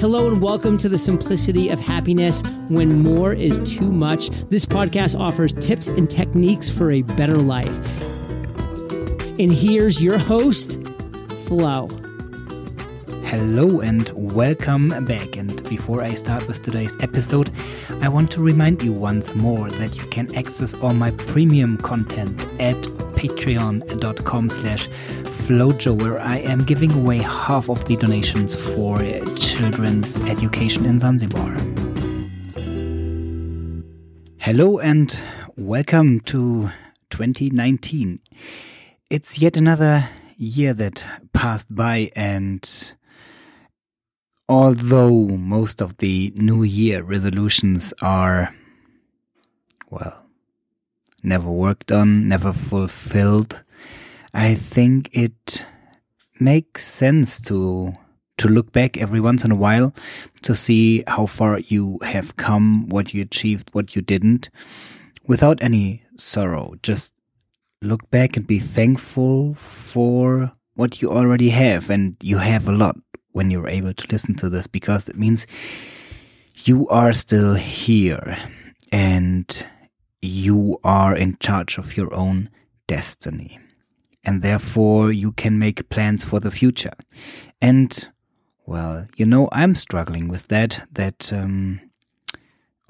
Hello and welcome to the simplicity of happiness when more is too much. This podcast offers tips and techniques for a better life. And here's your host, Flo. Hello and welcome back. And before I start with today's episode, I want to remind you once more that you can access all my premium content at patreon.com slash flohjoe where I am giving away half of the donations for children's education in Zanzibar. Hello and welcome to 2019. It's yet another year that passed by and although most of the new year resolutions are well never worked on, never fulfilled, I think it makes sense to to look back every once in a while to see how far you have come, what you achieved, what you didn't, without any sorrow. Just look back and be thankful for what you already have, and you have a lot when you're able to listen to this because it means you are still here and you are in charge of your own destiny. And therefore, you can make plans for the future. And, well, you know, I'm struggling with that. That, um,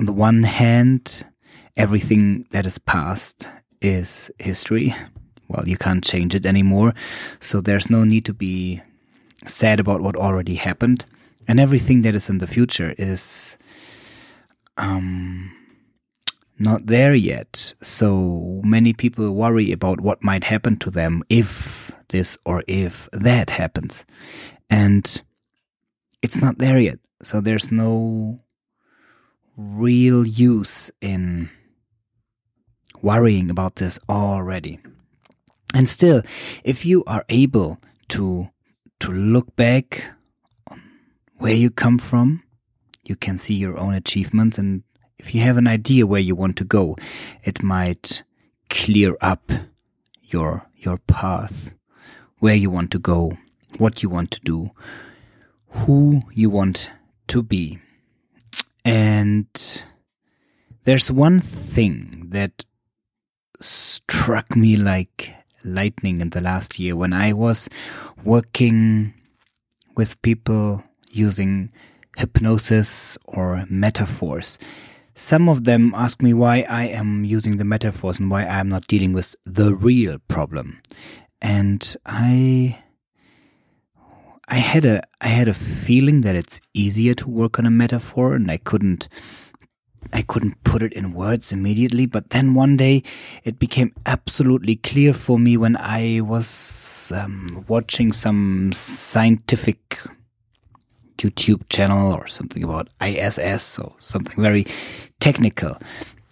on the one hand, everything that is past is history. Well, you can't change it anymore. So there's no need to be sad about what already happened. And everything that is in the future is, um, not there yet. So many people worry about what might happen to them if this or if that happens. And it's not there yet. So there's no real use in worrying about this already. And still, if you are able to to look back on where you come from, you can see your own achievements and if you have an idea where you want to go, it might clear up your your path, where you want to go, what you want to do, who you want to be. And there's one thing that struck me like lightning in the last year when I was working with people using hypnosis or metaphors. Some of them ask me why I am using the metaphors and why I am not dealing with the real problem. And I I had a I had a feeling that it's easier to work on a metaphor and I couldn't I couldn't put it in words immediately, but then one day it became absolutely clear for me when I was um, watching some scientific YouTube channel or something about ISS or something very technical.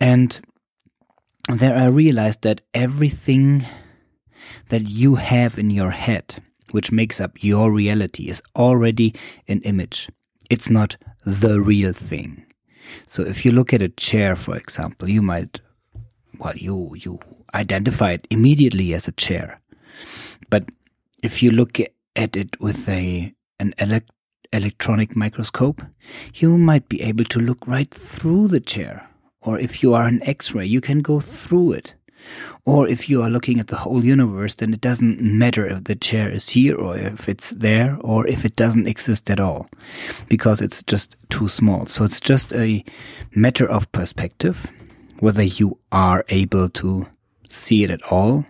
And there I realized that everything that you have in your head, which makes up your reality, is already an image. It's not the real thing. So if you look at a chair, for example, you might, well, you, you identify it immediately as a chair. But if you look at it with a, an elect, electronic microscope, you might be able to look right through the chair. Or if you are an X-ray, you can go through it. Or if you are looking at the whole universe, then it doesn't matter if the chair is here or if it's there or if it doesn't exist at all because it's just too small. So it's just a matter of perspective, whether you are able to see it at all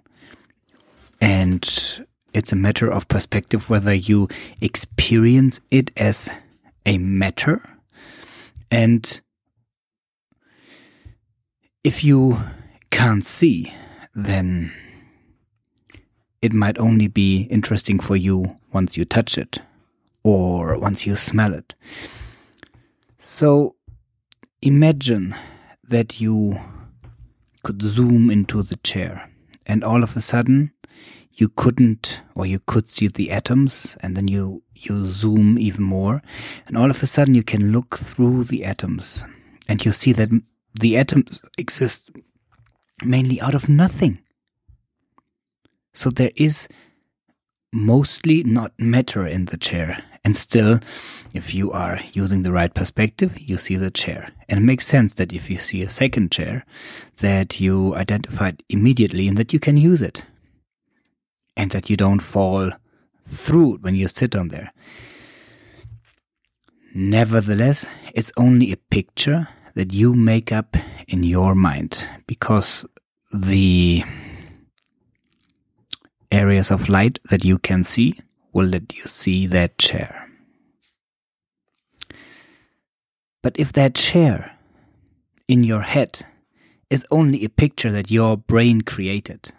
and it's a matter of perspective whether you experience it as a matter. And if you can't see, then it might only be interesting for you once you touch it or once you smell it. So imagine that you could zoom into the chair and all of a sudden you couldn't or you could see the atoms and then you you zoom even more and all of a sudden you can look through the atoms and you see that the atoms exist mainly out of nothing so there is mostly not matter in the chair And still, if you are using the right perspective, you see the chair. And it makes sense that if you see a second chair, that you identify it immediately and that you can use it. And that you don't fall through it when you sit on there. Nevertheless, it's only a picture that you make up in your mind because the areas of light that you can see will let you see that chair. But if that chair in your head is only a picture that your brain created,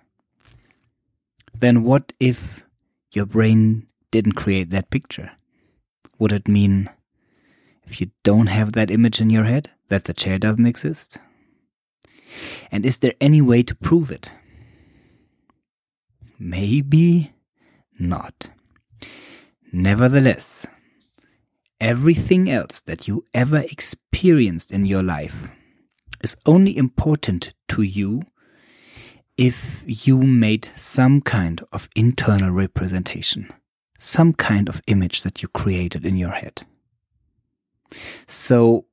then what if your brain didn't create that picture? Would it mean if you don't have that image in your head that the chair doesn't exist? And is there any way to prove it? Maybe not. Nevertheless, everything else that you ever experienced in your life is only important to you if you made some kind of internal representation, some kind of image that you created in your head. So,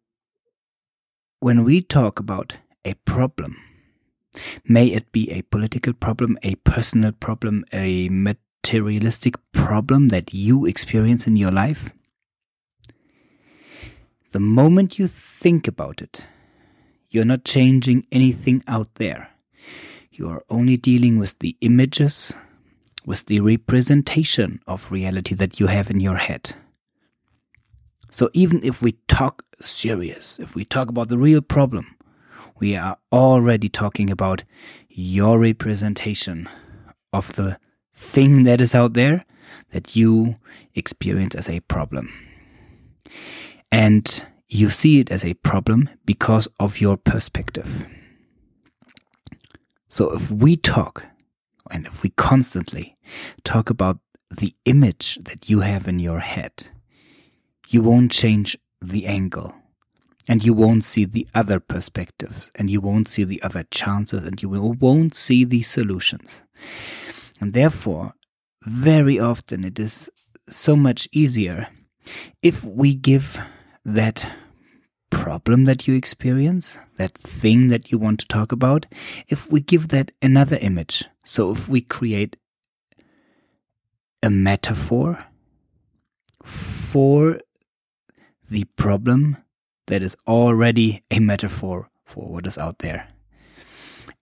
when we talk about a problem, may it be a political problem, a personal problem, a materialistic problem that you experience in your life, the moment you think about it, you're not changing anything out there. You are only dealing with the images, with the representation of reality that you have in your head. So even if we talk serious, if we talk about the real problem, we are already talking about your representation of the thing that is out there that you experience as a problem. And you see it as a problem because of your perspective. So if we talk and if we constantly talk about the image that you have in your head, you won't change the angle and you won't see the other perspectives and you won't see the other chances and you won't see the solutions. And therefore, very often it is so much easier if we give that problem that you experience, that thing that you want to talk about, if we give that another image. So if we create a metaphor for the problem that is already a metaphor for what is out there.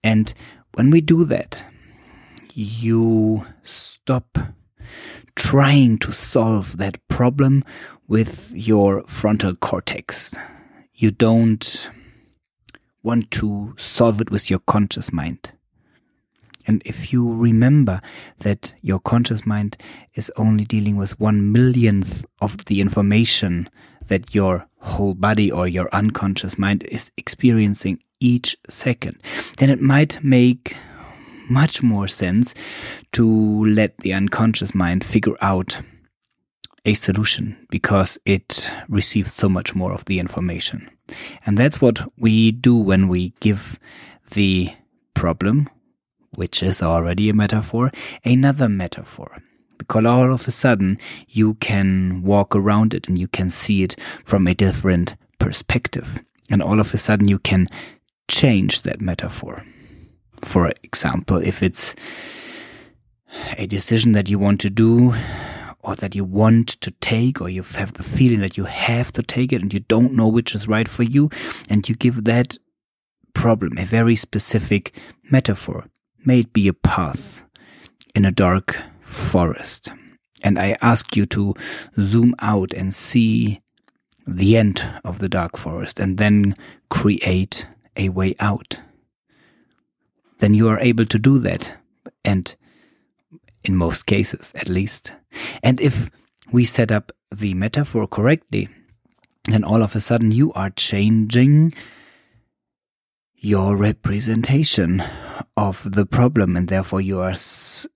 And when we do that, you stop trying to solve that problem with your frontal cortex. You don't want to solve it with your conscious mind. And if you remember that your conscious mind is only dealing with one millionth of the information that your whole body or your unconscious mind is experiencing each second, then it might make much more sense to let the unconscious mind figure out a solution because it receives so much more of the information. And that's what we do when we give the problem, which is already a metaphor, another metaphor. Because all of a sudden you can walk around it and you can see it from a different perspective. And all of a sudden you can change that metaphor. For example, if it's a decision that you want to do or that you want to take, or you have the feeling that you have to take it and you don't know which is right for you, and you give that problem a very specific metaphor. May it be a path in a dark forest. And I ask you to zoom out and see the end of the dark forest and then create a way out. Then you are able to do that. And in most cases, at least. And if we set up the metaphor correctly, then all of a sudden you are changing your representation of the problem, and therefore you are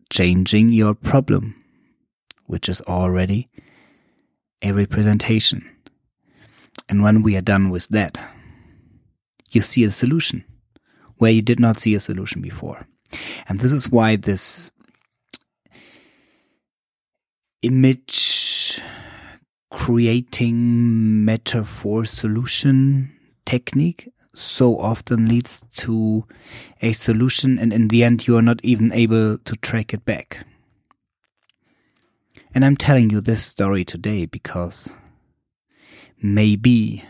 changing your problem, which is already a representation. And when we are done with that, you see a solution where you did not see a solution before. And this is why this image creating metaphor solution technique so often leads to a solution and in the end you are not even able to track it back. And I'm telling you this story today because maybe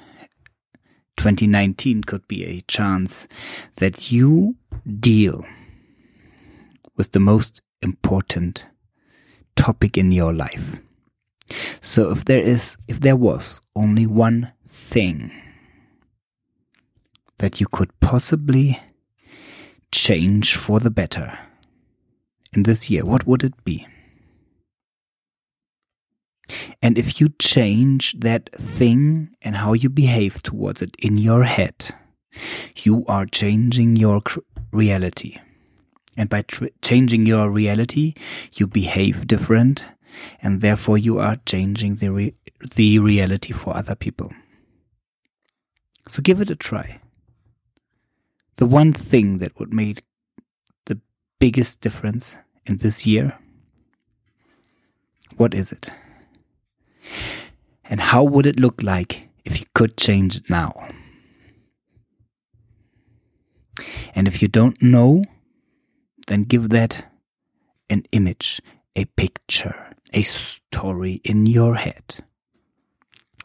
2019 could be a chance that you deal with the most important topic in your life. So if there is, if there was only one thing that you could possibly change for the better in this year, what would it be? And if you change that thing and how you behave towards it in your head, you are changing your reality. And by changing your reality, you behave different, and therefore you are changing the, re the reality for other people. So give it a try. The one thing that would make the biggest difference in this year, what is it? And how would it look like if you could change it now? And if you don't know, then give that an image, a picture, a story in your head.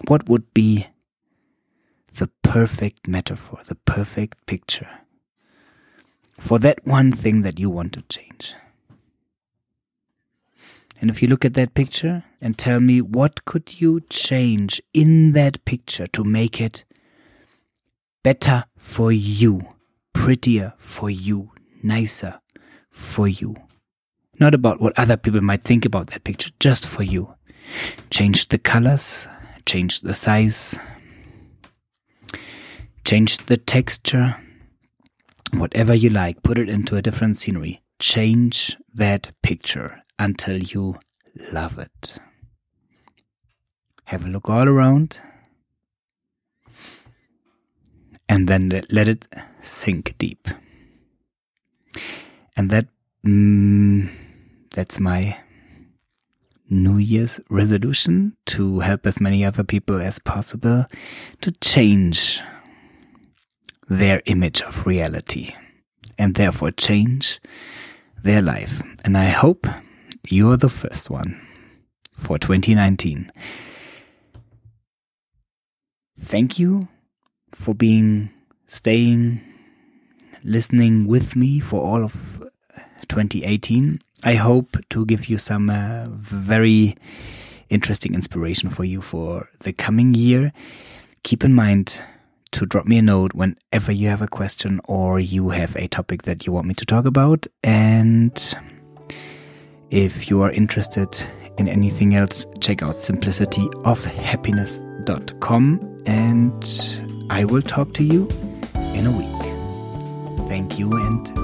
What would be the perfect metaphor, the perfect picture for that one thing that you want to change? And if you look at that picture and tell me what could you change in that picture to make it better for you, prettier for you, nicer for you. Not about what other people might think about that picture, just for you. Change the colors, change the size, change the texture, whatever you like, put it into a different scenery. Change that picture until you love it. Have a look all around and then let it sink deep. And that mm, that's my New Year's resolution to help as many other people as possible to change their image of reality and therefore change their life. And I hope you're the first one for 2019. Thank you for being, staying, listening with me for all of 2018. I hope to give you some uh, very interesting inspiration for you for the coming year. Keep in mind to drop me a note whenever you have a question or you have a topic that you want me to talk about. And if you are interested in anything else, check out simplicityofhappiness.com and I will talk to you in a week. Thank you and